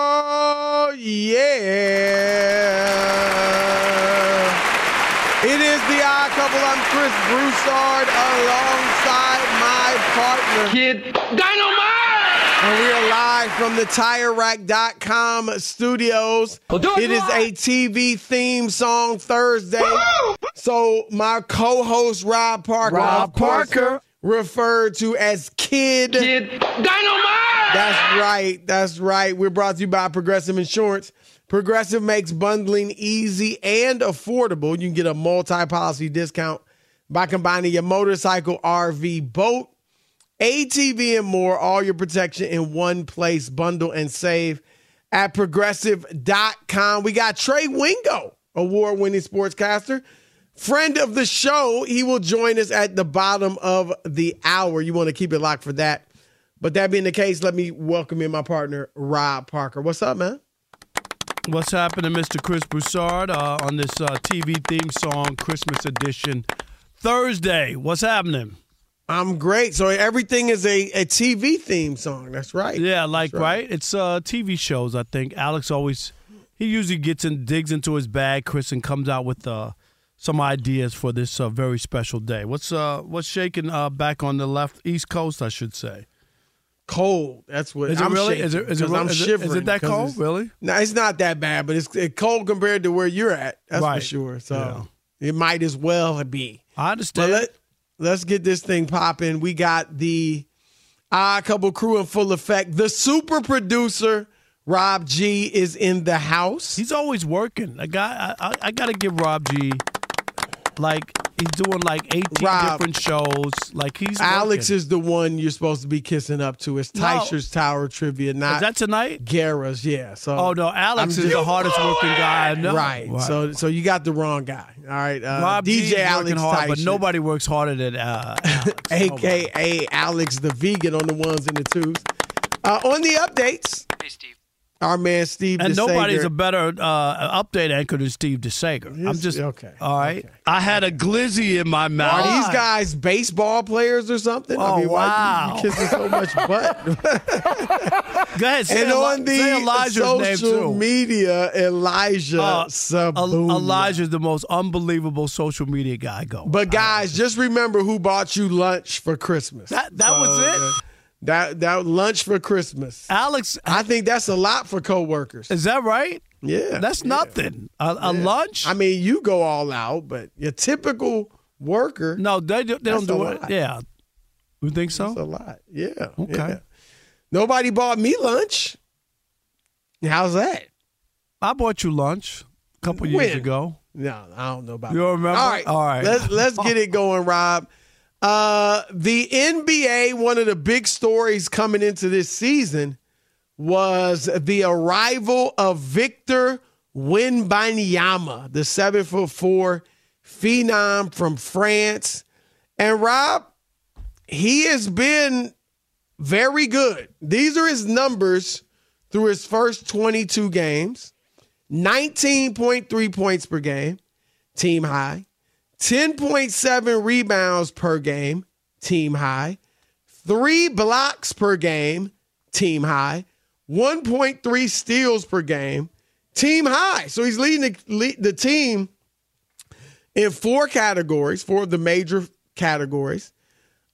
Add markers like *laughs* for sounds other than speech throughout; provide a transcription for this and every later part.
Oh, yeah. It is the odd couple. I'm Chris Broussard alongside my partner. Kid Dynamite! And we are live from the TireRack.com studios. Well, do it it is live. a TV theme song Thursday. So my co-host Rob Parker, Rob of course, Parker. Referred to as Kid. Kid Dynamite! That's right. That's right. We're brought to you by Progressive Insurance. Progressive makes bundling easy and affordable. You can get a multi-policy discount by combining your motorcycle, RV, boat, ATV, and more. All your protection in one place. Bundle and save at progressive.com. We got Trey Wingo, award-winning sportscaster. Friend of the show. He will join us at the bottom of the hour. You want to keep it locked for that. But that being the case, let me welcome in my partner, Rob Parker. What's up, man? What's happening, Mr. Chris Broussard, uh, on this uh, TV theme song, Christmas edition, Thursday? What's happening? I'm great. So everything is a, a TV theme song. That's right. Yeah, like That's right. It's uh, TV shows. I think Alex always he usually gets in, digs into his bag, Chris, and comes out with uh, some ideas for this uh, very special day. What's uh, what's shaking uh, back on the left East Coast? I should say. Cold. That's what Is it I'm really? shaking Is it- is it I'm is it- is it that cold? Really? No, it's not that bad, but it's, it's cold compared to where you're at. That's for sure. So it might as well be. I But understand. let, let's get this thing popping. We got the odd couple crew in full effect. The super producer, Rob G, is in the house. He's always working. A guy, I, I, I got to give Rob G. Like he's doing like eighteen Rob. different shows. Like he's Alex working. is the one you're supposed to be kissing up to. It's No. Tower trivia, Is not that tonight? Guerra's. Yeah. So Oh no, Alex I'm is the hardest working guy I know. Right. So so you got the wrong guy. All right. Uh, Rob DJ G's Alex working hard, but nobody works harder than uh, *laughs* Alex. aka Alex the vegan on the ones and the twos. Uh, on the updates, Hey, Steve. Our man Steve and DeSager- nobody's a better uh, update anchor than Steve DeSager. I'm just okay, All right. I had a glizzy in my mouth. Are these guys baseball players or something? Oh, I mean, why wow. you kissing so much *laughs* butt? Go ahead. Say, and Eli- on the say Elijah's name social too. media, Elijah Uh, Saboom. El- Elijah's the most unbelievable social media guy going. But guys, just remember who bought you lunch for Christmas. that that was it. That that lunch for Christmas. Alex, I think that's a lot for coworkers. is that right? Yeah, That's yeah. nothing. A, a lunch? I mean, you go all out, but your typical worker, no, they, do- they don't do it. lot. Yeah. You think so? that's a lot. Yeah. Okay. yeah. Nobody bought me lunch. How's that? I bought you lunch a couple years ago. No, I don't know about. You remember? All right, All right. Let's let's get it *laughs* going, Rob. Uh, the NBA, one of the big stories coming into this season was the arrival of Victor Wembanyama, the seven foot four phenom from France. And Rob, he has been very good. These are his numbers through his first 22 games 19.3 points per game, team high, 10.7 rebounds per game, team high, three blocks per game, team high, 1.3 steals per game, team high. So he's leading the, lead the team in four categories, four of the major categories.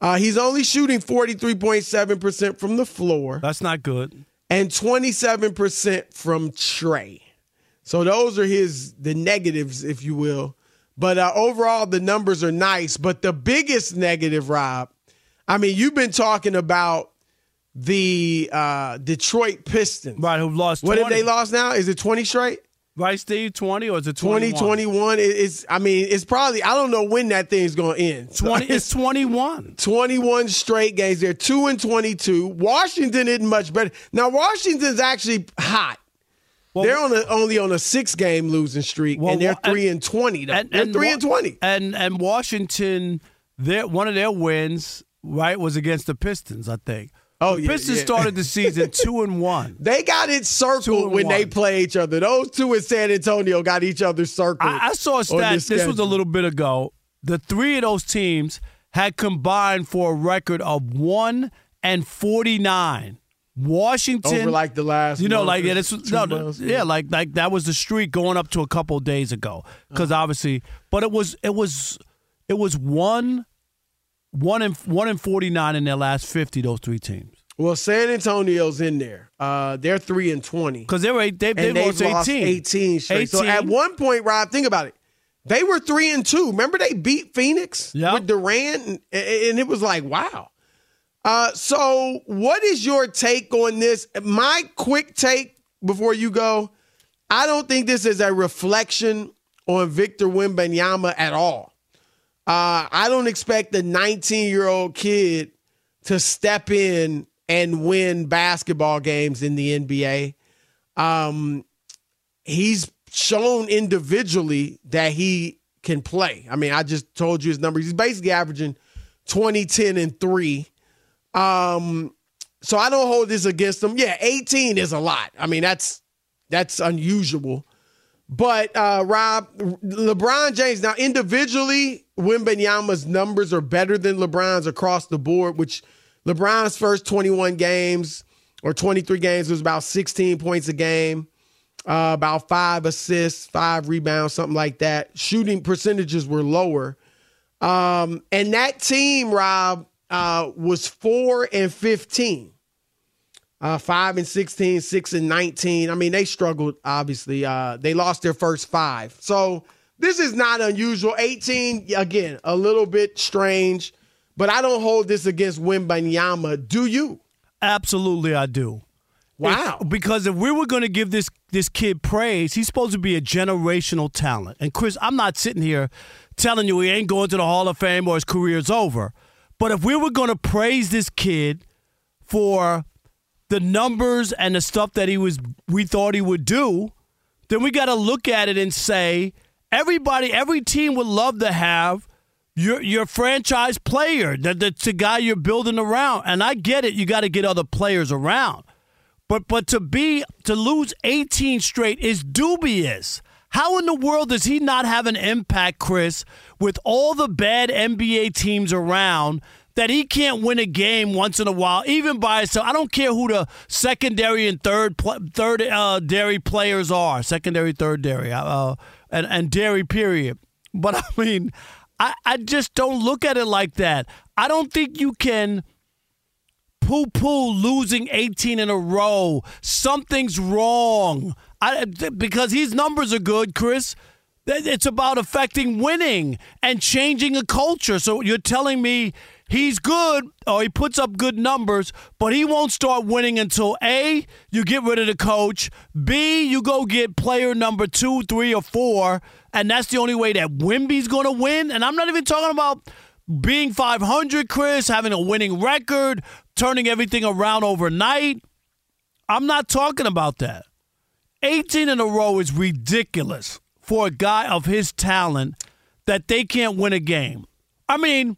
Uh, he's only shooting 43.7% from the floor. That's not good. And 27% from Trey. So those are his the negatives, if you will. But uh, overall, the numbers are nice. But the biggest negative, Rob, I mean, you've been talking about the uh, Detroit Pistons. Right, who lost What 20. have they lost now? Is it 20 straight? Right, Steve? 20 or is it 21? 2021. It's, I mean, it's probably, I don't know when that thing's going to end. 20, it's *laughs* 21. 21 straight games. They're 2 and 22. Washington isn't much better. Now, Washington's actually hot. Well, they're on a, only on a six game losing streak, Well, and they're 3 and 20. Though. and, they're and 3 Wa- and 20. And, and Washington, their, one of their wins, right, was against the Pistons, I think. Oh, the yeah, Pistons yeah. started the season *laughs* 2 and 1. They got it circled and when they play each other. Those two in San Antonio got each other circled. I, I saw a stat. the This, was a little bit ago. The three of those teams had combined for a record of one and forty nine. Washington, over like the last, you know, like yeah, this was, no, months. yeah, like like that was the streak going up to a couple of days ago. Because obviously, but it was it was it was one one and one forty nine in their last fifty. Those three teams Well, San Antonio's in there. Uh, they're three and twenty. because they were eight, they they lost lost eighteen. 18 straight. So at one point, Rob, think about it. They were three and two. Remember they beat Phoenix Yep. with Durant, and, and it was like, wow. Uh, so what is your take on this? My quick take before you go, I don't think this is a reflection on Victor Wembanyama at all. Uh, I don't expect the 19 year old kid to step in and win basketball games in the NBA. Um, he's shown individually that he can play. I mean, I just told you his numbers. He's basically averaging 20, 10, and 3. Um, so I don't hold this against them. Yeah, 18 is a lot. I mean, that's that's unusual. But uh, Rob, LeBron James now individually, Wembanyama's numbers are better than LeBron's across the board. Which LeBron's first 21 games or 23 games was about 16 points a game, uh, about five assists, five rebounds, something like that. Shooting percentages were lower, um, and that team, Rob, uh, was four and 15 uh, five and 16, six and 19. I mean, they struggled, obviously. Uh, they lost their first five. So this is not unusual. 18, again, a little bit strange, but I don't hold this against Wembanyama. Do you? Absolutely, I do. Wow. If- because if we were going to give this this kid praise, he's supposed to be a generational talent. And Chris, I'm not sitting here telling you he ain't going to the Hall of Fame or his career's over. But if we were going to praise this kid for the numbers and the stuff that he was we thought he would do, then we got to look at it and say everybody, every team would love to have your your franchise player, that that's the guy you're building around. And I get it, you got to get other players around. But but to be to lose 18 straight is dubious. How in the world does he not have an impact, Chris, with all the bad NBA teams around that he can't win a game once in a while, even by himself? I don't care who the secondary and third third uh, dairy players are, secondary, third dairy, uh, and and dairy period. But *laughs* I mean, I, I just don't look at it like that. I don't think you can poo poo losing 18 in a row. Something's wrong. I, because his numbers are good, Chris. It's about affecting winning and changing a culture. So you're telling me he's good or he puts up good numbers, but he won't start winning until A, you get rid of the coach, B, you go get player number two, three, or four, and that's the only way that Wimby's going to win. And I'm not even talking about being 500, Chris, having a winning record, turning everything around overnight. I'm not talking about that. 18 in a row is ridiculous for a guy of his talent that they can't win a game. I mean,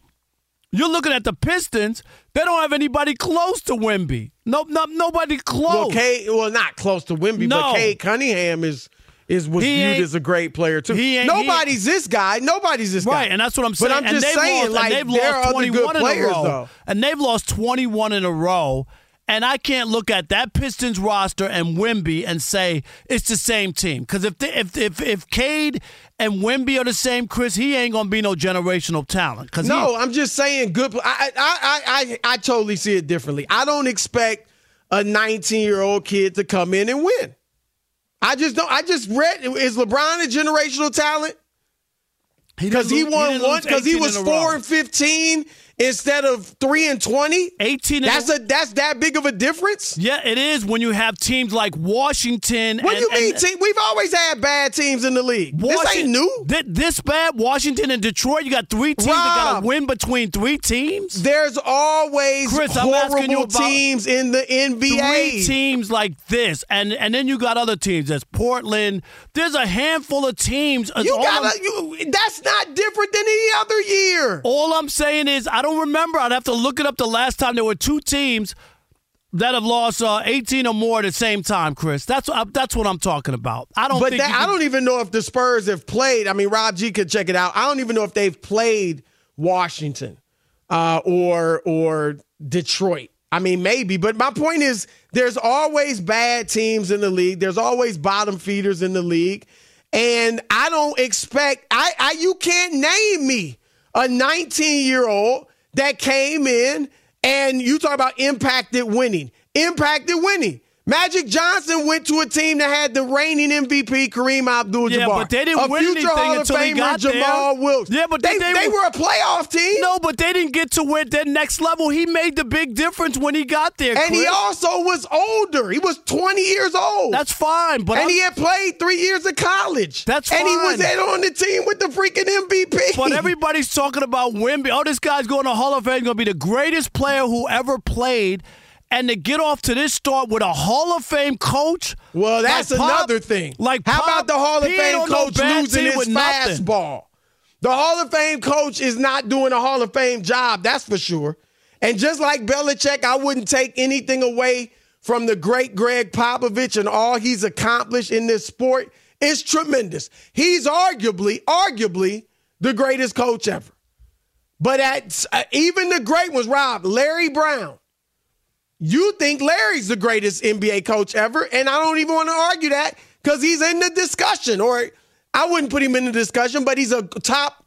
you're looking at the Pistons. They don't have anybody close to Wimby. No, no nobody close. Well, well, not close to Wimby, No. but Cade Cunningham is is was He viewed as a great player too. he ain't- Nobody's this guy. Nobody's this guy. Right, and that's what I'm saying. But I'm and just they've saying, lost, like and they've lost 21 in a row, though. and they've lost 21 in a row. And I can't look at that Pistons roster and Wimby and say it's the same team. Because if, the, if if if Cade and Wimby are the same, Chris, he ain't gonna be no generational talent. Because No, I'm just saying good. I, I I I I totally see it differently. I don't expect a 19 year old kid to come in and win. I just don't. I just read is LeBron a generational talent because he, won one because he was four and 15 instead of three and 20. 18. in That's a, that's that big of a difference. yeah, it is when you have teams like Washington. What do you mean? and- team? We've always had bad teams in the league. this ain't new. Thi- This bad, Washington and Detroit. You got three teams that got Rob. to win between three teams. There's always Chris, horrible teams in the NBA. three teams like this, and and then you got other teams. There's Portland. There's a handful of teams. You You, that's not different than any other year. all I'm saying is I don't remember. I'd have to look it up. The last time there were two teams that have lost uh, 18 or more at the same time, Chris. That's uh, that's what I'm talking about. I don't. But think that, you I don't even know if the Spurs have played. I mean, Rob G could check it out. I don't even know if they've played Washington uh, or or Detroit. I mean, maybe. But my point is, there's always bad teams in the league. There's always bottom feeders in the league, and I don't expect. I, I you can't name me a 19 year old that came in and you talk about impacted winning. Impacted winning. Magic Johnson went to a team that had the reigning MVP Kareem Abdul-Jabbar. Yeah, but they didn't a win future anything Hall of until he Famer got there. Jamal Wilkes. Yeah, but they, they- they, they- were a playoff team. No, but they didn't get to where that next level. He made the big difference when he got there. and he also was older. He was 20 years old. That's fine, but and I'm- he had played three years of college. That's fine. And he was on the team with the freaking MVP. But *laughs* everybody's talking about Wimby. Oh, this guy's going to Hall of Fame, He's going to be the greatest player who ever played. And to get off to this start with a Hall of Fame coach. Well, that's like Pop- another thing. Like, how Pop, about the Hall of Fame no coach losing his fastball? The Hall of Fame coach is not doing a Hall of Fame job, that's for sure. And just like Belichick, I wouldn't take anything away from the great Gregg Popovich and all he's accomplished in this sport. It's tremendous. He's arguably, arguably the greatest coach ever. But at uh, even the great ones, Rob, Larry Brown. You think Larry's the greatest NBA coach ever, and I don't even want to argue that because he's in the discussion. Or I wouldn't put him in the discussion, but he's a top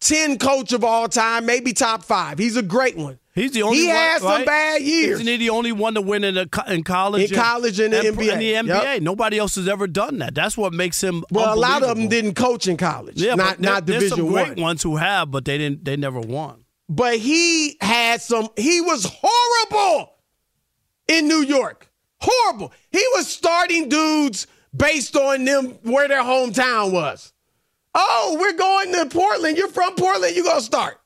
ten coach of all time, maybe top five. He's a great one. He's the only one. He one. had some right? bad years. Isn't he the only one to win in, co- in college? In college and the NBA. In the NBA. Yep. Nobody else has ever done that. That's what makes him Well, a lot of them didn't coach in college. Yeah, not there- not there's Division some great One. ones who have, but they didn't. They never won. But he had some. He was horrible in New York. Horrible. He was starting dudes based on them where their hometown was. Oh, we're going to Portland. You're from Portland. You're gonna start.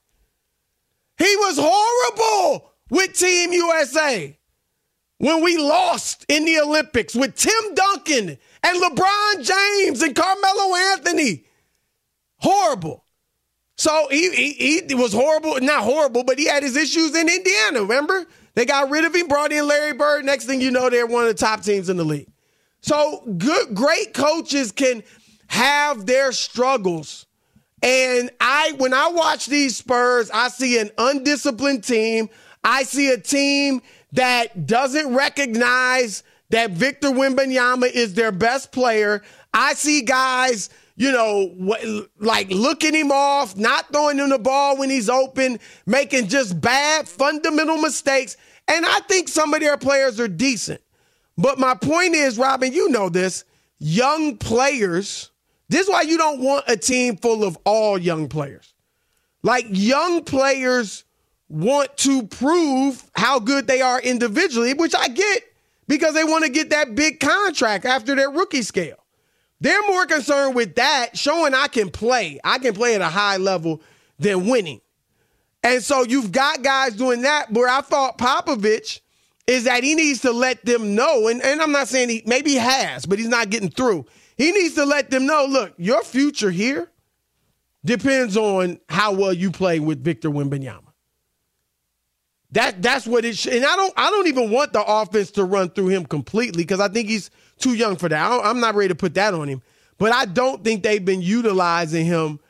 He was horrible with Team USA when we lost in the Olympics with Tim Duncan and LeBron James and Carmelo Anthony. Horrible. So he, he he was horrible, not horrible, but he had his issues in Indiana. Remember, they got rid of him, brought in Larry Bird. Next thing you know, they're one of the top teams in the league. So good, great coaches can have their struggles. And I, when I watch these Spurs, I see an undisciplined team. I see a team that doesn't recognize that Victor Wembanyama is their best player. I see guys, you know, like looking him off, not throwing him the ball when he's open, making just bad fundamental mistakes. And I think some of their players are decent. But my point is, Robin, you know this. Young players, this is why you don't want a team full of all young players. Like young players want to prove how good they are individually, which I get because they want to get that big contract after their rookie scale. They're more concerned with that, showing I can play. I can play at a high level than winning. And so you've got guys doing that. Where I thought Popovich is that he needs to let them know, and, and I'm not saying he maybe he has, but he's not getting through. He needs to let them know, look, your future here depends on how well you play with Victor Wembanyama. That that's what it should. And I don't I don't even want the offense to run through him completely because I think he's too young for that. I am not ready to put that on him. But I don't think they've been utilizing him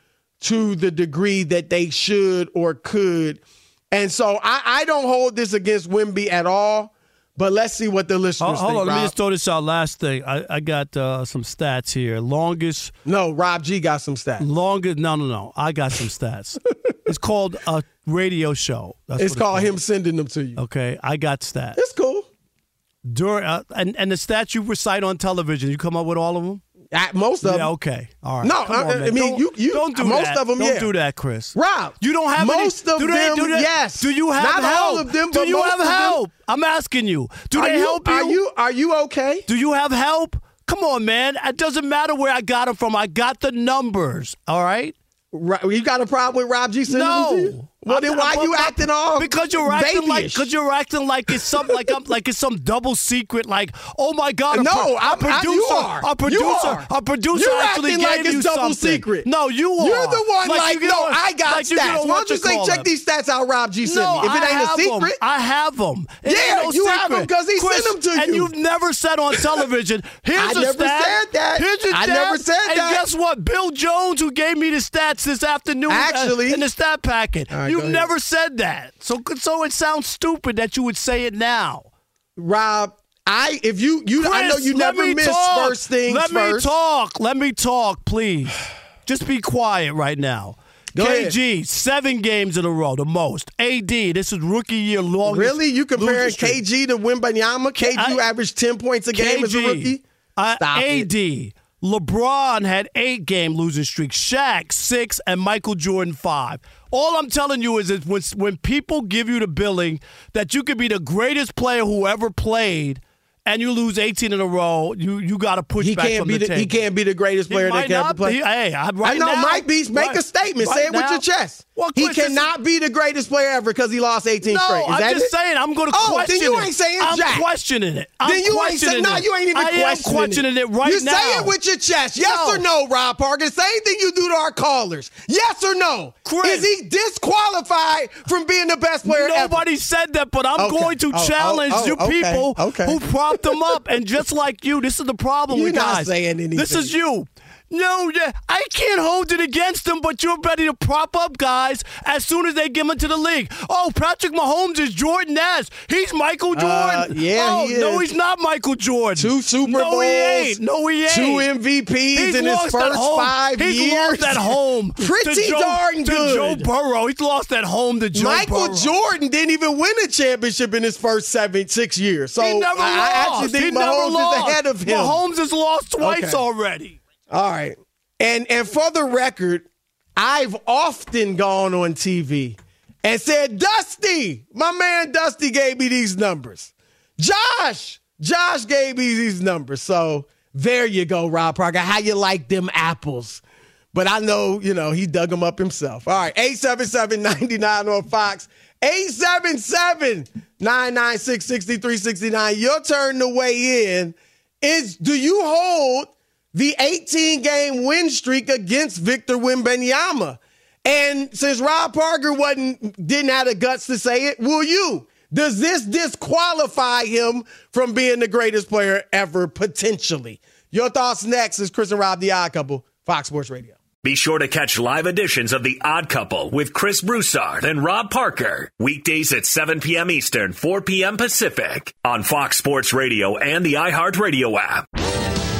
to the degree that they should or could. And so I, I don't hold this against Wimby at all. But let's see what the listeners hold, hold think. on, let me just throw this out. Last thing, I, I got uh, some stats here. Longest, no, Rob G got some stats. longest. No, no, no. I got some stats. *laughs* it's called a radio show. That's It's what called him sending them to you. Okay, I got stats. It's. During uh, and and the stats you recite on television, you come up with all of them. Most of Yeah, them. okay, all right. No, Come I- on, I mean, Don't- you- you- don't do most that. of them, Don't yeah. do that, Chris. Rob, you don't have most any, of do they- them, do they- yes. Do you have Not help? all of them, do you have of them. help? I'm asking you. Do are they you, help you? Are you are you okay? Do you have help? Come on, man. It doesn't matter where I got them from. I got the numbers. All right. Right, you got a problem with Rob G sending them to you? No. Well, then why I'm- you acting all Because you're acting like babyish? because you're acting like it's some like I'm like it's some double secret like oh my god a No, pro- a I'm- I- producer you a producer You are. a producer You're actually acting gave like it's you double something. secret. No, you are. You're the one like, you no, I got like you stats. Why don't you say check them. these stats out Rob G sent No, me? If it I ain't have a secret, them. I have them. It Yeah, no you have secret. 'em 'cause he Chris, sent 'em to you. And you. you've never said on *laughs* television. Here's I a never stat. said that. Here's a I never said that. and guess what? Bill Jones, who gave me the stats this afternoon, uh, Actually- in the stat packet. Right, you've ahead. never said that. So, so it sounds stupid that you would say it now. Rob, I if you you I know you never miss talk. first things Let first. me talk. Let me talk, please. Just be quiet right now. Go ahead. KG, seven games in a row, the most. AD, this is rookie year long. Really, you comparing KG to Wembanyama? KG I- averaged ten points a game as a rookie. Uh, AD. it. LeBron had eight game losing streak. Shaq six and Michael Jordan five. All I'm telling you is that when when people give you the billing that you could be the greatest player who ever played, and you lose 18 in a row, you you got to push He back can't from be the, the, he can't be the greatest player that can ever play. Hey, I, right I know, now, might be. Make right- a statement. right Say it with your chest. Well, he cannot be the greatest player ever because he lost 18 No, straight. Is I'm that just it? saying. I'm going to Oh, question then you ain't saying it. I'm questioning it. I'm then you ain't saying questioning no. You ain't even I questioning questioning it, right you now. say it with your chest. Yes No. or no, Rob Parker? Same thing you do to our callers. Yes or no? Chris. Is he disqualified from being the best player ever? Nobody said that, but I'm Okay. going to Oh, oh, challenge oh, you people who them up. And just like you, this is the problem You're not guys. saying anything. This is you. No, yeah, I can't hold it against them, but you're ready to prop up guys as soon as they get into the league. Oh, Patrick Mahomes is Jordan Ness. He's Michael Jordan. Uh, yeah, oh, he no, he's not Michael Jordan. Two Super no, Bowls. he ain't. No, he ain't. Two MVPs He's in his first five He's years. lost at home. *laughs* Pretty to Joe, darn to Joe. Burrow. He's lost at home to Joe Michael Burrow. Jordan didn't even win a championship in his first seven, six years. So he never I, I lost. actually think he never Mahomes is ahead of him. Mahomes has lost twice Okay. already. All right. And and for the record, I've often gone on TV and said, Dusty, my man Dusty gave me these numbers. Josh, Josh gave me these numbers. So there you go, Rob Parker. How you like them apples? But I know, you know, he dug them up himself. All right, 877-99 on Fox. 877-996-6369. Your turn to weigh in is do you hold the 18 game win streak against Victor Wembanyama? And since Rob Parker wasn't didn't have the guts to say it, will you? Does this disqualify him from being the greatest player ever potentially? Your thoughts next is Chris and Rob the Odd Couple, Fox Sports Radio. Be sure to catch live editions of The Odd Couple with Chris Broussard and Rob Parker. Weekdays at 7 p.m. Eastern, 4 p.m. Pacific on Fox Sports Radio and the iHeartRadio app.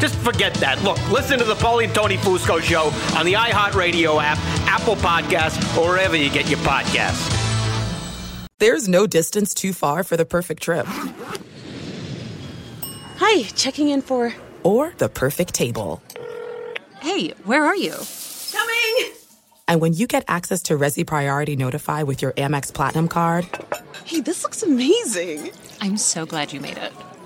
Just forget that. Look, listen to the Paulie and Tony Fusco show on the iHeartRadio app, Apple Podcasts, or wherever you get your podcasts. There's no distance too far for the perfect trip. Hi, checking in for. Or the perfect table. Hey, where are you? Coming! And when you get access to Resy Priority Notify with your Amex Platinum card. Hey, this looks amazing! I'm so glad you made it.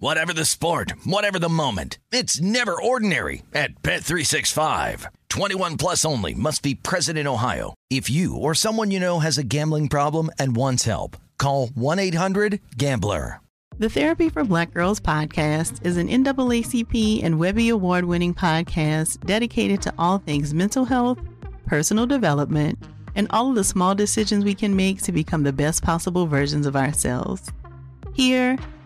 Whatever the sport, whatever the moment. It's never ordinary at Bet365. 21 plus only must be present in Ohio. If you or someone you know has a gambling problem and wants help, call 1-800-GAMBLER. The Therapy for Black Girls podcast is an NAACP and Webby Award winning podcast dedicated to all things mental health, personal development, and all of the small decisions we can make to become the best possible versions of ourselves. Here,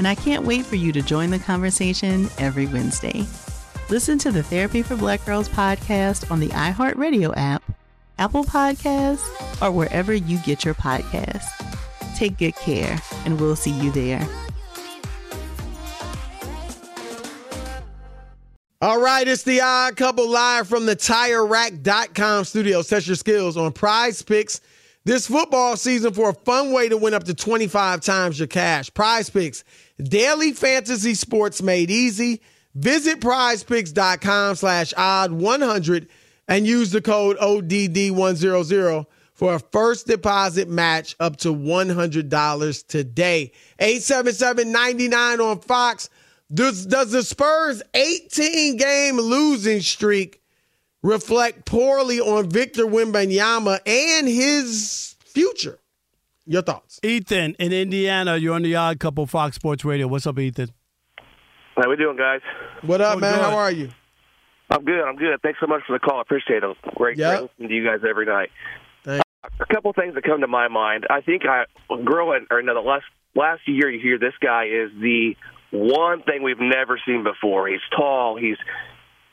and I can't wait for you to join the conversation every Wednesday. Listen to the Therapy for Black Girls podcast on the iHeartRadio app, Apple Podcasts, or wherever you get your podcasts. Take good care, and we'll see you there. All right, it's the odd couple live from the TireRack.com studio. Test your skills on prize picks this football season for a fun way to win up to 25 times your cash. Prize picks, daily fantasy sports made easy. Visit prizepicks.com slash odd 100 and use the code ODD100 for a first deposit match up to $100 today. 877-99 on Fox. Does, does the Spurs' 18 game losing streak reflect poorly on Victor Wembanyama and his future? Your thoughts? Ethan in Indiana, you're on the Odd Couple Fox Sports Radio. What's up, Ethan? How we doing, guys? What up, Oh, man? good. How are you? I'm good. I'm good. Thanks so much for the call. I appreciate it. Great, Yeah. great listening to you guys every night. Thanks. a couple things that come to my mind. I think I growing or no, the last last year you hear this guy is the one thing we've never seen before. He's tall. He's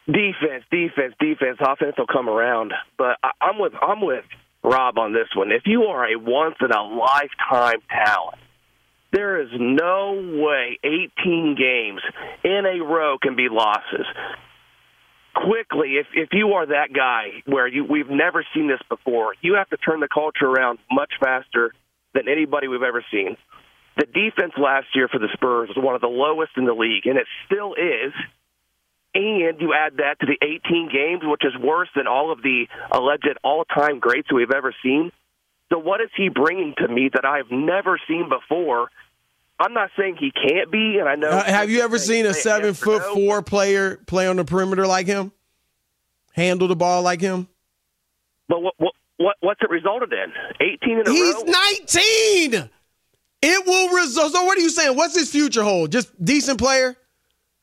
defense, defense, defense. Offense will come around, but I, I'm with I'm with Rob on this one. If you are a once in a lifetime talent. There is no way 18 games in a row can be losses quickly if if you are that guy where you we've never seen this before you have to turn the culture around much faster than anybody we've ever seen the defense last year for the spurs was one of the lowest in the league and it still is and you add that to the 18 games which is worse than all of the alleged all-time greats we've ever seen so what is he bringing to me that i've never seen before I'm not saying he can't be, and I know. Uh, have you ever seen a seven foot no, four player play on the perimeter like him? Handle the ball like him? But what what what what's it resulted in? 18 in a He's row. 19. It will result. So, what are you saying? What's his future hold? Just decent player?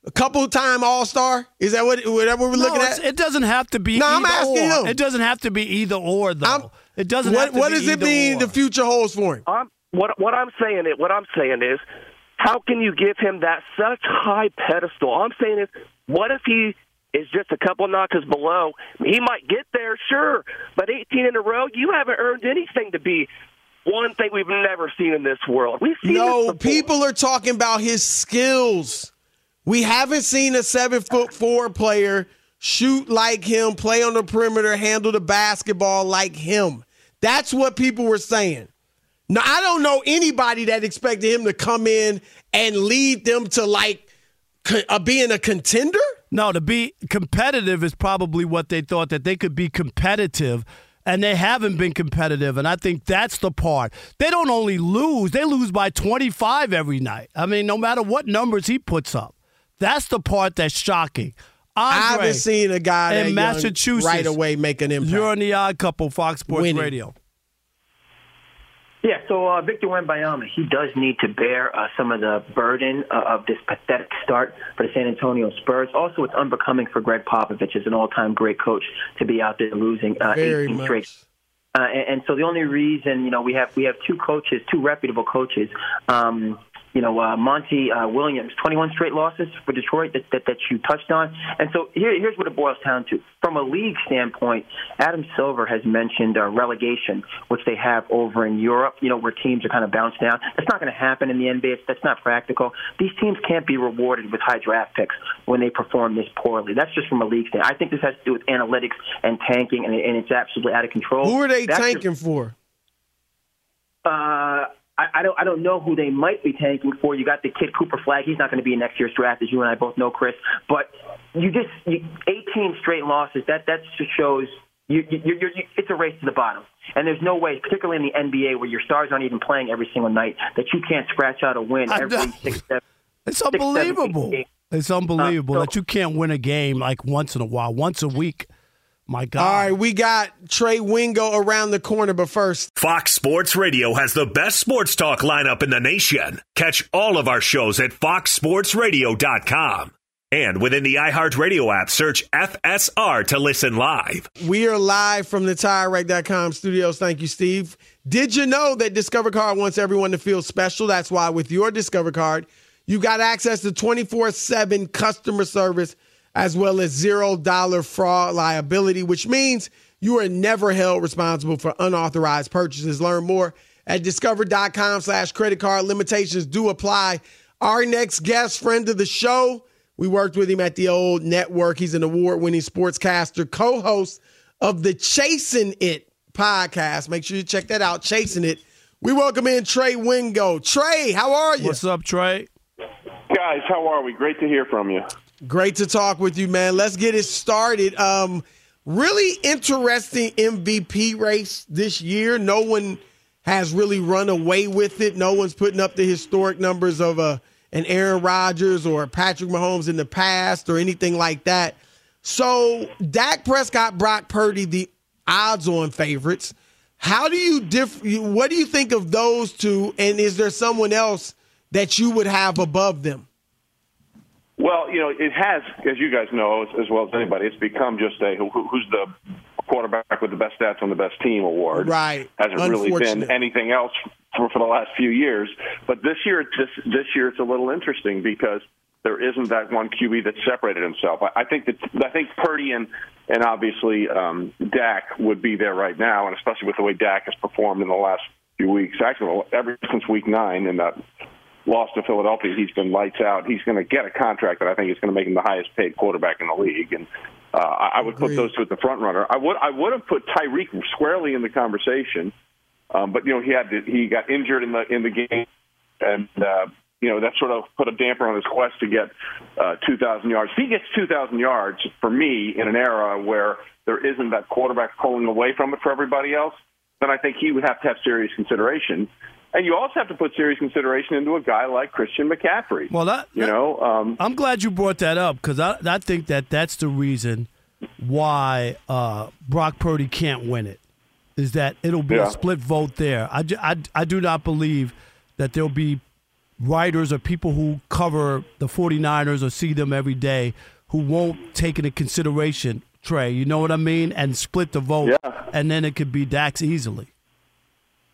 A couple time All Star? Is that what, what we're looking no, at? it doesn't have to be. No, I'm asking or. him. It doesn't have to be either or though. it doesn't. What, have to what be does it either mean or. the future holds for him? I'm what what I'm saying is what I'm saying is how can you give him that such high pedestal? I'm saying is what if he is just a couple notches below? He might get there, sure, but 18 in a row, you haven't earned anything to be one thing we've never seen in this world. We've seen No, this people are talking about his skills. We haven't seen a seven foot four player shoot like him, play on the perimeter, handle the basketball like him. That's what people were saying. Now, I don't know anybody that expected him to come in and lead them to like uh, being a contender. No, to be competitive is probably what they thought that they could be competitive and they haven't been competitive. And I think that's the part. They don't only lose, they lose by 25 every night. I mean, no matter what numbers he puts up. That's the part that's shocking. Andre, I haven't seen a guy in that Massachusetts right away make an impact. You're on the odd couple, Fox Sports Winning. Radio. Yeah, so uh, Victor Wembanyama, he does need to bear uh, some of the burden uh, of this pathetic start for the San Antonio Spurs. Also, it's unbecoming for Gregg Popovich as an all-time great coach to be out there losing uh, Very 18 much. straight. Uh, and, and so the only reason, you know, we have we have two coaches, two reputable coaches. Um, you know, uh, Monty uh, Williams, 21 straight losses for Detroit that, that, that you touched on. And so here, here's what it boils down to. From a league standpoint, Adam Silver has mentioned uh, relegation, which they have over in Europe, you know, where teams are kind of bounced down. That's not going to happen in the NBA. That's not practical. These teams can't be rewarded with high draft picks when they perform this poorly. That's just from a league standpoint. I think this has to do with analytics and tanking, and, and it's absolutely out of control. Who are they That's just- tanking for? uh, I, I don't I don't know who they might be tanking for. You got the kid Cooper Flagg. He's not going to be in next year's draft, as you and I both know, Chris. But you just you, 18 straight losses. That that just shows you, you, you're, you're, it's a race to the bottom. And there's no way, particularly in the NBA, where your stars aren't even playing every single night, that you can't scratch out a win I every six, seven, *laughs* It's six, seven, unbelievable. games. It's unbelievable Uh, so- that you can't win a game like once in a while, once a week. My God. All right, we got Trey Wingo around the corner, but first, Fox Sports Radio has the best sports talk lineup in the nation. Catch all of our shows at foxsportsradio.com. And within the iHeartRadio app, search FSR to listen live. we are live from the TireRack.com studios. Thank you, Steve. Did you know that Discover Card wants everyone to feel special? That's why with your Discover Card, you got access to 24 7 customer service as well as zero dollar fraud liability, which means you are never held responsible for unauthorized purchases. Learn more at discover.com slash credit card. Limitations do apply. Our next guest, friend of the show, we worked with him at the old network. He's an award winning sportscaster, co host of the Chasing It podcast. Make sure you check that out, Chasing It. We welcome in Trey Wingo. Trey, how are you? What's up, Trey? Guys, how are we? Great to hear from you. Great to talk with you, man. Let's get it started. Um, really interesting MVP race this year. No one has really run away with it. No one's putting up the historic numbers of a an Aaron Rodgers or Patrick Mahomes in the past or anything like that. So Dak Prescott, Brock Purdy, the odds-on favorites. How do you diff? What do you think of those two? And is there someone else that you would have above them? Well, you know, it has, as you guys know as, as well as anybody, it's become just a who, who's the quarterback with the best stats on the best team award. Right. Hasn't really been anything else for, for the last few years. But this year, this this year, it's a little interesting because there isn't that one QB that separated himself. I, I think that I think Purdy and and obviously um, Dak would be there right now, and especially with the way Dak has performed in the last few weeks, actually ever since Week Nine in that loss to Philadelphia, he's been lights out. He's going to get a contract that I think is going to make him the highest paid quarterback in the league, and uh, I I would put those two at the front runner. I would I would have put Tyreek squarely in the conversation, um, but you know he had to, he got injured in the in the game, and uh, you know that sort of put a damper on his quest to get uh, 2,000 yards. If he gets 2,000 yards for me in an era where there isn't that quarterback pulling away from it for everybody else, then I think he would have to have serious consideration. And you also have to put serious consideration into a guy like Christian McCaffrey. Well, that, you know, um, I'm glad you brought that up because I, I think that that's the reason why uh, Brock Purdy can't win it. Is that it'll be Yeah. a split vote there. I, I, I do not believe that there'll be writers or people who cover the 49ers or see them every day who won't take into consideration Trey. You know what I mean? And split the vote. And then it could be Dax easily.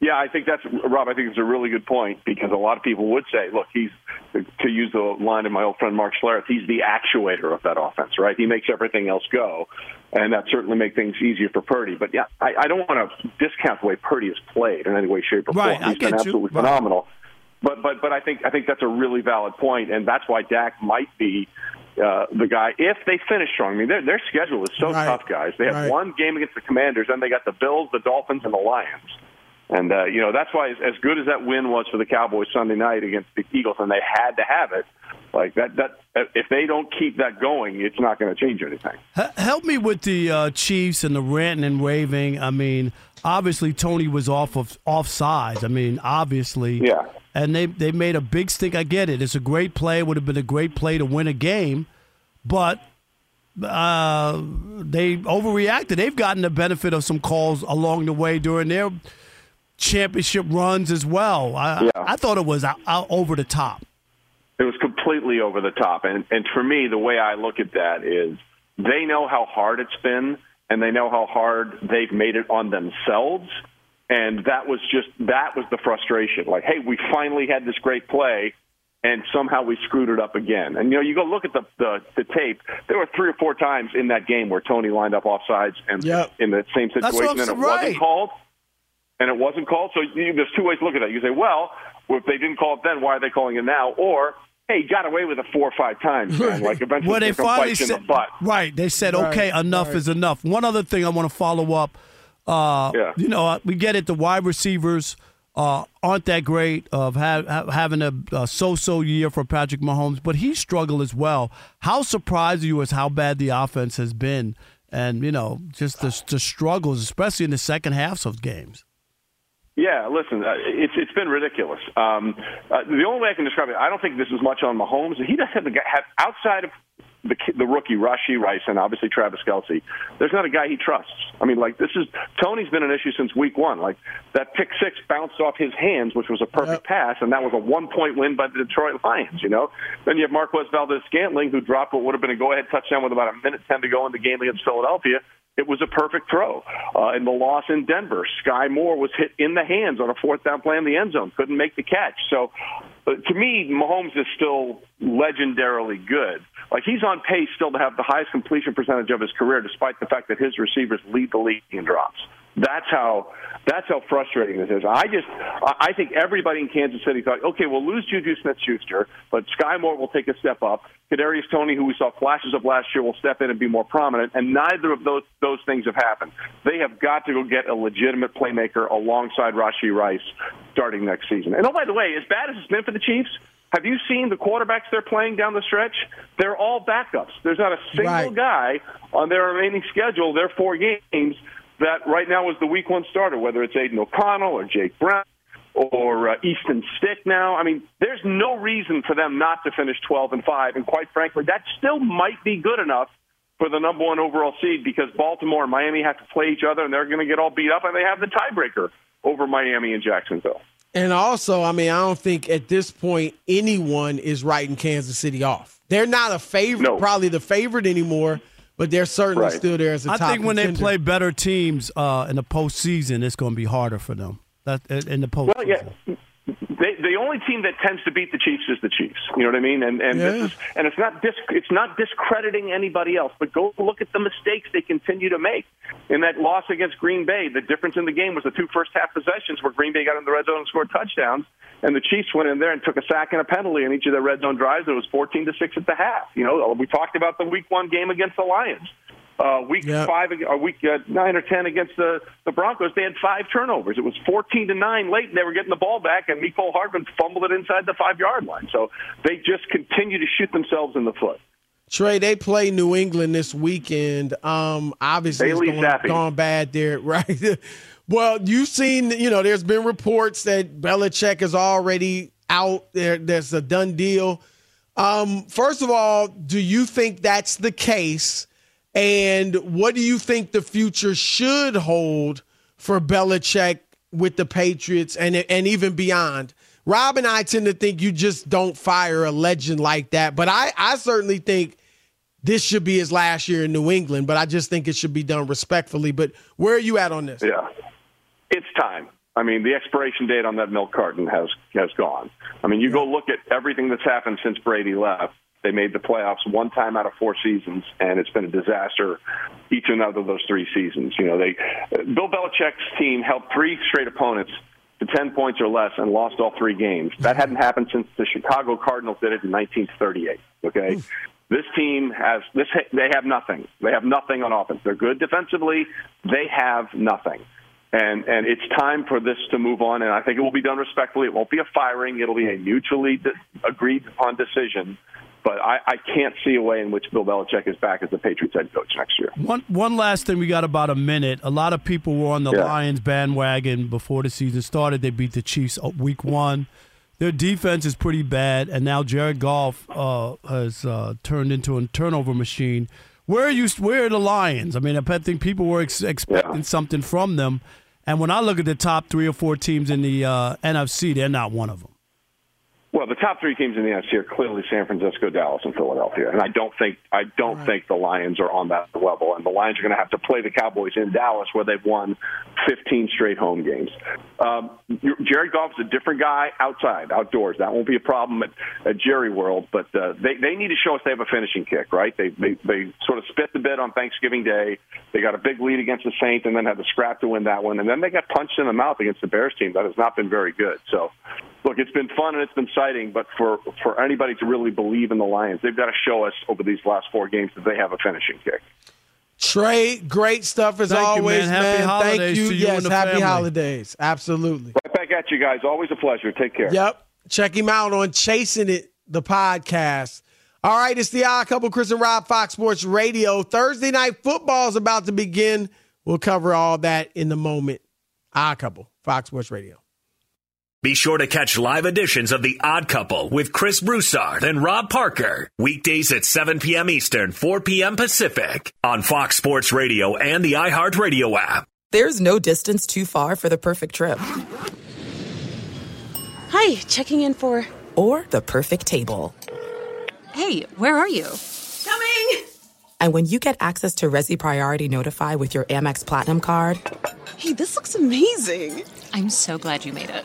Yeah, I think that's Rob. I think it's a really good point because a lot of people would say, "Look, he's to use the line of my old friend Mark Schlereth. He's the actuator of that offense, right? He makes everything else go, and that certainly makes things easier for Purdy. But yeah, I, I don't want to discount the way Purdy has played in any way, shape, or Right, form. He's been absolutely Right. phenomenal. But but but I think I think that's a really valid point, and that's why Dak might be uh, the guy if they finish strong. I mean, their their schedule is so Right. tough, guys. They have Right. one game against the Commanders, then they got the Bills, the Dolphins, and the Lions. And uh, you know that's why, as, as good as that win was for the Cowboys Sunday night against the Eagles, and they had to have it. Like that, that if they don't keep that going, it's not going to change anything. Help me with the uh, Chiefs and the ranting and raving. I mean, obviously Tony was off of offsides. I mean, obviously, yeah. And they they made a big stink. I get it. It's a great play. It would have been a great play to win a game, but uh, they overreacted. They've gotten the benefit of some calls along the way during their championship runs as well. I, Yeah. I thought it was out, out over the top. It was completely over the top. And and for me, the way I look at that is they know how hard it's been and they know how hard they've made it on themselves. And that was just that was the frustration. Like, hey, we finally had this great play and somehow we screwed it up again. And you know, you go look at the the, the tape. There were three or four times in that game where Toney lined up offsides and in the same situation what and it saying, wasn't called. And it wasn't called. So you, there's two ways to look at that. You say, well, if they didn't call it then, why are they calling it now? Or hey, he got away with it four or five times. Man. Like eventually, Well, they finally bite in said, the butt. right. They said, Right, okay, enough right. is enough. One other thing I want to follow up. Uh, Yeah. You know, uh, we get it. The wide receivers uh, aren't that great of ha- ha- having a, a so-so year for Patrick Mahomes, but he struggled as well. How surprised are you as how bad the offense has been, and you know, just the, the struggles, especially in the second halves of games. Yeah, listen, uh, it's it's been ridiculous. Um, uh, the only way I can describe it, I don't think this is much on Mahomes. He doesn't have the guy have outside of the the rookie Rashee Rice and obviously Travis Kelce. There's not a guy he trusts. I mean, like this is Toney's been an issue since week one. Like that pick six bounced off his hands, which was a perfect pass, and that was a one point win by the Detroit Lions. You know, then you have Marquez Valdes-Scantling who dropped what would have been a go ahead touchdown with about a minute ten to go in the game against Philadelphia. It was a perfect throw. Uh, in the loss in Denver, Skyy Moore was hit in the hands on a fourth down play in the end zone, couldn't make the catch. So, uh, to me, Mahomes is still legendarily good. Like he's on pace still to have the highest completion percentage of his career, despite the fact that his receivers lead the league in drops. That's how that's how frustrating this is. I just I think everybody in Kansas City thought, okay, we'll lose Juju Smith-Schuster, but Skyy Moore will take a step up. Kadarius Toney, who we saw flashes of last year, will step in and be more prominent. And neither of those those things have happened. They have got to go get a legitimate playmaker alongside Rashee Rice starting next season. And oh, by the way, as bad as it's been for the Chiefs, have you seen the quarterbacks they're playing down the stretch? They're all backups. There's not a single Right. guy on their remaining schedule, their four games, that right now is the week one starter, whether it's Aidan O'Connell or Jake Brown or uh, Easton Stick now. I mean, there's no reason for them not to finish 12 and 5. And quite frankly, that still might be good enough for the number one overall seed because Baltimore and Miami have to play each other and they're going to get all beat up and they have the tiebreaker over Miami and Jacksonville. And also, I mean, I don't think at this point anyone is writing Kansas City off. They're not a favorite, probably the favorite anymore, but they're certainly still there as a I top I think when they play better teams uh, in the postseason, it's going to be harder for them. That in the postseason. Well, yeah. They, the only team that tends to beat the Chiefs is the Chiefs. You know what I mean? And and Yeah. this is and it's not dis, it's not discrediting anybody else, but go look at the mistakes they continue to make. In that loss against Green Bay, the difference in the game was the two first half possessions where Green Bay got in the red zone and scored touchdowns, and the Chiefs went in there and took a sack and a penalty in each of their red zone drives. It was 14 to six at the half. You know, we talked about the Week One game against the Lions. Uh, week five, or week uh, nine or ten against the the Broncos, they had five turnovers. It was fourteen to nine late, and they were getting the ball back, and Mecole Hardman fumbled it inside the five yard line. So they just continue to shoot themselves in the foot. Trey, they play New England this weekend. Um, obviously, it's Bailey going, Zappe. gone bad there, *laughs* right? well, you've seen, you know, there's been reports that Belichick is already out there. There's a done deal. Um, first of all, do you think that's the case? And what do you think the future should hold for Belichick with the Patriots and and even beyond? Rob and I tend to think you just don't fire a legend like that, but I, I certainly think this should be his last year in New England, but I just think it should be done respectfully. But where are you at on this? Yeah, it's time. I mean, the expiration date on that milk carton has has gone. I mean, you go look at everything that's happened since Brady left. They made the playoffs one time out of four seasons, and it's been a disaster each and every of those three seasons. You know, they Bill Belichick's team held three straight opponents to ten points or less and lost all three games. That hadn't happened since the Chicago Cardinals did it in 1938. Okay. This team has this. They have nothing. They have nothing on offense. They're good defensively. They have nothing and and it's time for this to move on. And I think it will be done respectfully. It won't be a firing. It'll be a mutually agreed upon decision. But I, I can't see a way in which Bill Belichick is back as the Patriots head coach next year. One one last thing, we got about a minute. A lot of people were on the Yeah. Lions bandwagon before the season started. They beat the Chiefs uh, week one. Their defense is pretty bad, and now Jared Goff uh, has uh, turned into a turnover machine. Where are you? Where are the Lions? I mean, I think people were ex- expecting something from them, and when I look at the top three or four teams in the uh, NFC, they're not one of them. Well, the top three teams in the NFC are clearly San Francisco, Dallas, and Philadelphia, and I don't think I don't think the Lions are on that level. And the Lions are going to have to play the Cowboys in Dallas, where they've won 15 straight home games. Um, Jared Goff is a different guy outside, outdoors. That won't be a problem at, at Jerry World, but uh, they they need to show us they have a finishing kick, right? They they they sort of spit the bit on Thanksgiving Day. They got a big lead against the Saints, and then had to scrap to win that one, and then they got punched in the mouth against the Bears team. That has not been very good. So look, it's been fun and it's been exciting, but for for anybody to really believe in the Lions, they've got to show us over these last four games that they have a finishing kick. Trey, great stuff as Thank you, always, man. Happy holidays Thank you. to you yes, and the happy family. holidays. Absolutely. Right back at you guys. Always a pleasure. Take care. Yep. Check him out on Chasing It, the podcast. All right, it's the Odd Couple, Chris and Rob, Fox Sports Radio. Thursday night football is about to begin. We'll cover all that in the moment. Odd Couple, Fox Sports Radio. Be sure to catch live editions of The Odd Couple with Chris Broussard and Rob Parker. Weekdays at 7 p.m. Eastern, 4 p.m. Pacific on Fox Sports Radio and the iHeartRadio app. There's no distance too far for the perfect trip. Hi, checking in for. Or the perfect table. Hey, where are you? Coming! And when you get access to Resy Priority Notify with your Amex Platinum card Hey, this looks amazing. I'm so glad you made it.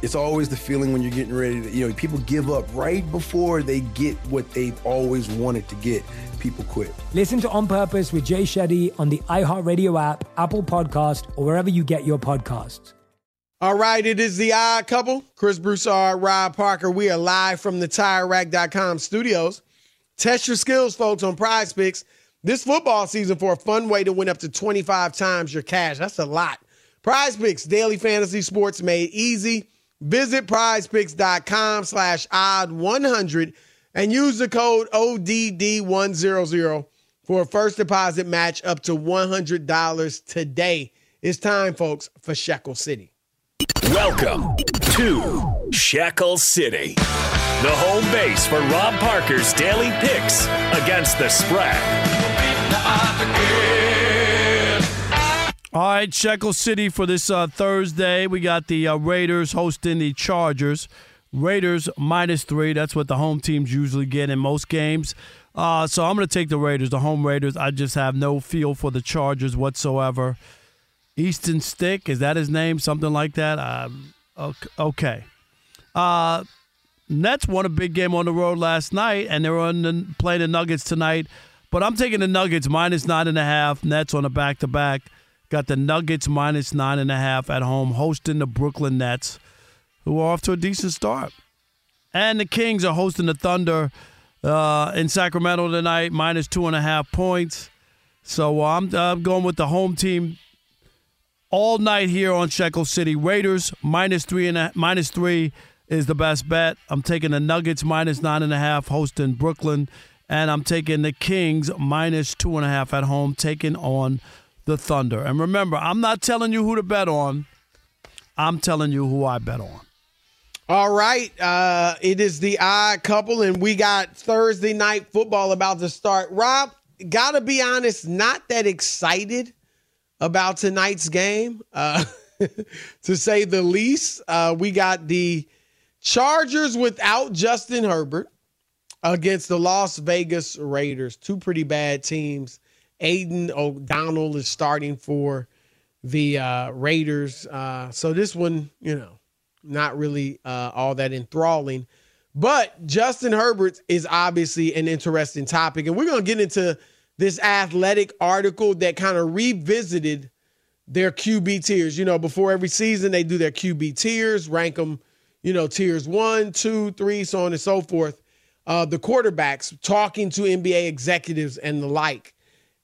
It's always the feeling when you're getting ready to, you know, people give up right before they get what they've always wanted to get. People quit. Listen to On Purpose with Jay Shetty on the iHeartRadio app, Apple Podcast, or wherever you get your podcasts. All right, it is the odd couple. Chris Broussard, Rob Parker. We are live from the TireRack.com studios. Test your skills, folks, on prize picks this football season for a fun way to win up to 25 times your cash. That's a lot. Prize picks, daily fantasy sports made easy. Visit prizepicks.com slash odd 100 and use the code ODD100 for a first deposit match up to $100 today. It's time, folks, for Shekel City. Welcome to Shekel City, the home base for Rob Parker's daily picks against the spread. All right, Shekel City for this uh, Thursday. We got the uh, Raiders hosting the Chargers. Raiders minus three. That's what the home teams usually get in most games. Uh, so I'm going to take the Raiders, the home Raiders. I just have no feel for the Chargers whatsoever. Easton Stick, is that his name? Something like that? Um, ok- okay. Uh, Nets won a big game on the road last night, and they're on the, playing the Nuggets tonight. But I'm taking the Nuggets minus nine and a half. Nets on a back to back. Got the Nuggets minus nine and a half at home, hosting the Brooklyn Nets, who are off to a decent start. And the Kings are hosting the Thunder uh, in Sacramento tonight, minus two and a half points. So I'm, I'm going with the home team all night here on Shekel City. Raiders minus three and a, minus three is the best bet. I'm taking the Nuggets minus nine and a half, hosting Brooklyn, and I'm taking the Kings minus two and a half at home, taking on the Thunder. And remember, I'm not telling you who to bet on. I'm telling you who I bet on. All right. Uh, it is the odd couple, and we got Thursday night football about to start. Rob, gotta be honest, not that excited about tonight's game, uh, *laughs* to say the least. Uh, we got the Chargers without Justin Herbert against the Las Vegas Raiders. Two pretty bad teams. Aidan O'Donnell is starting for the uh, Raiders. Uh, so this one, you know, not really uh, all that enthralling. But Justin Herbert is obviously an interesting topic. And we're going to get into this athletic article that kind of revisited their QB tiers. You know, before every season, they do their QB tiers, rank them, you know, tiers one, two, three, so on and so forth. Uh, the quarterbacks talking to NBA executives and the like.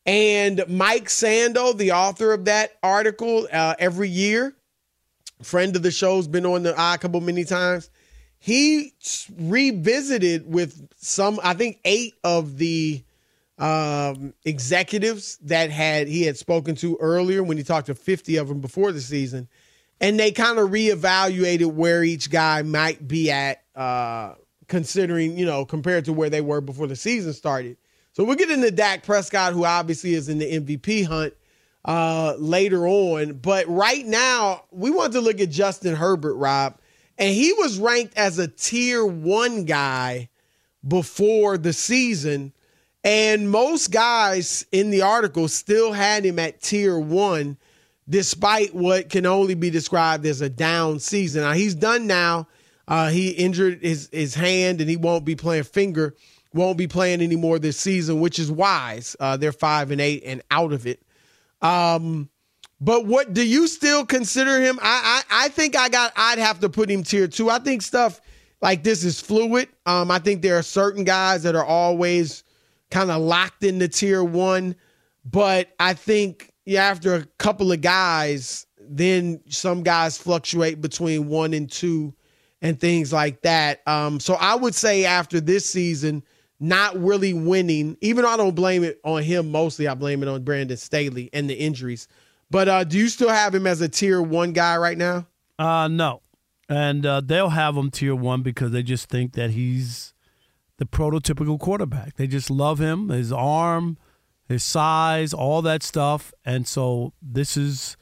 And Mike Sando, the author of that article, uh, every year, friend of the show's been on the eye a couple many times. He revisited with some, I think, eight of the um, executives that had he had spoken to earlier when he talked to 50 of them before the season, and they kind of reevaluated where each guy might be at, uh, considering you know compared to where they were before the season started. So we'll get into Dak Prescott, who obviously is in the MVP hunt uh, later on. But right now, we want to look at Justin Herbert, Rob. And he was ranked as a tier one guy before the season. And most guys in the article still had him at tier one, despite what can only be described as a down season. Now, he's done now. Uh, he injured his, his hand and he won't be playing finger won't be playing anymore this season, which is wise. Uh, they're five and eight and out of it. Um, but what do you still consider him? I, I I think I got I'd have to put him tier two. I think stuff like this is fluid. Um, I think there are certain guys that are always kind of locked into tier one, but I think yeah, after a couple of guys, then some guys fluctuate between one and two and things like that. Um, so I would say after this season, not really winning, even though I don't blame it on him mostly, I blame it on Brandon Staley and the injuries. But uh, do you still have him as a tier one guy right now? Uh, no. And uh, they'll have him tier one because they just think that he's the prototypical quarterback. They just love him, his arm, his size, all that stuff. And so this is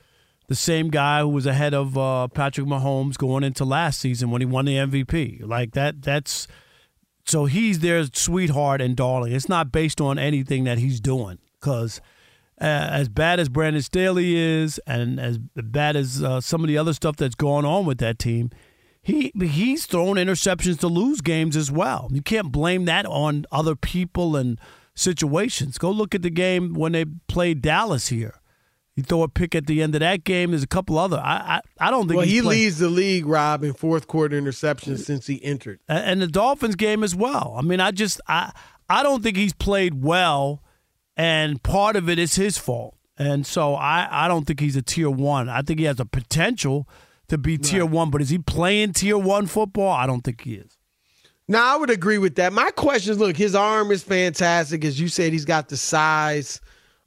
the same guy who was ahead of uh, Patrick Mahomes going into last season when he won the MVP. Like that, that's so he's their sweetheart and darling. It's not based on anything that he's doing because uh, as bad as Brandon Staley is, and as bad as uh, some of the other stuff that's going on with that team, he he's thrown interceptions to lose games as well. You can't blame that on other people and situations. Go look at the game when they played Dallas here. You throw a pick at the end of that game. There's a couple other. I I, I don't think. Well, he played. leads the league, Rob, in fourth quarter interceptions since he entered, and the Dolphins game as well. I mean, I just I I don't think he's played well, and part of it is his fault. And so I I don't think he's a tier one. I think he has a potential to be tier right. one, but is he playing tier one football? I don't think he is. Now I would agree with that. My question is: Look, his arm is fantastic, as you said. He's got the size.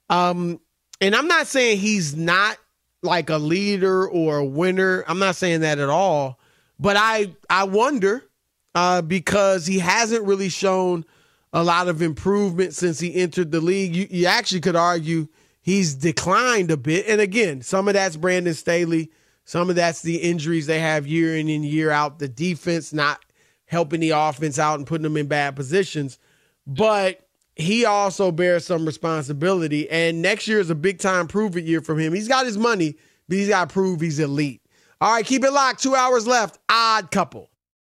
Um, and I'm not saying he's not like a leader or a winner. I'm not saying that at all. But I I wonder uh, because he hasn't really shown a lot of improvement since he entered the league. You, you actually could argue he's declined a bit. And again, some of that's Brandon Staley. Some of that's the injuries they have year in and year out. The defense not helping the offense out and putting them in bad positions. But he also bears some responsibility. And next year is a big time prove it year from him. He's got his money, but he's got to prove he's elite. All right, keep it locked. Two hours left. Odd couple.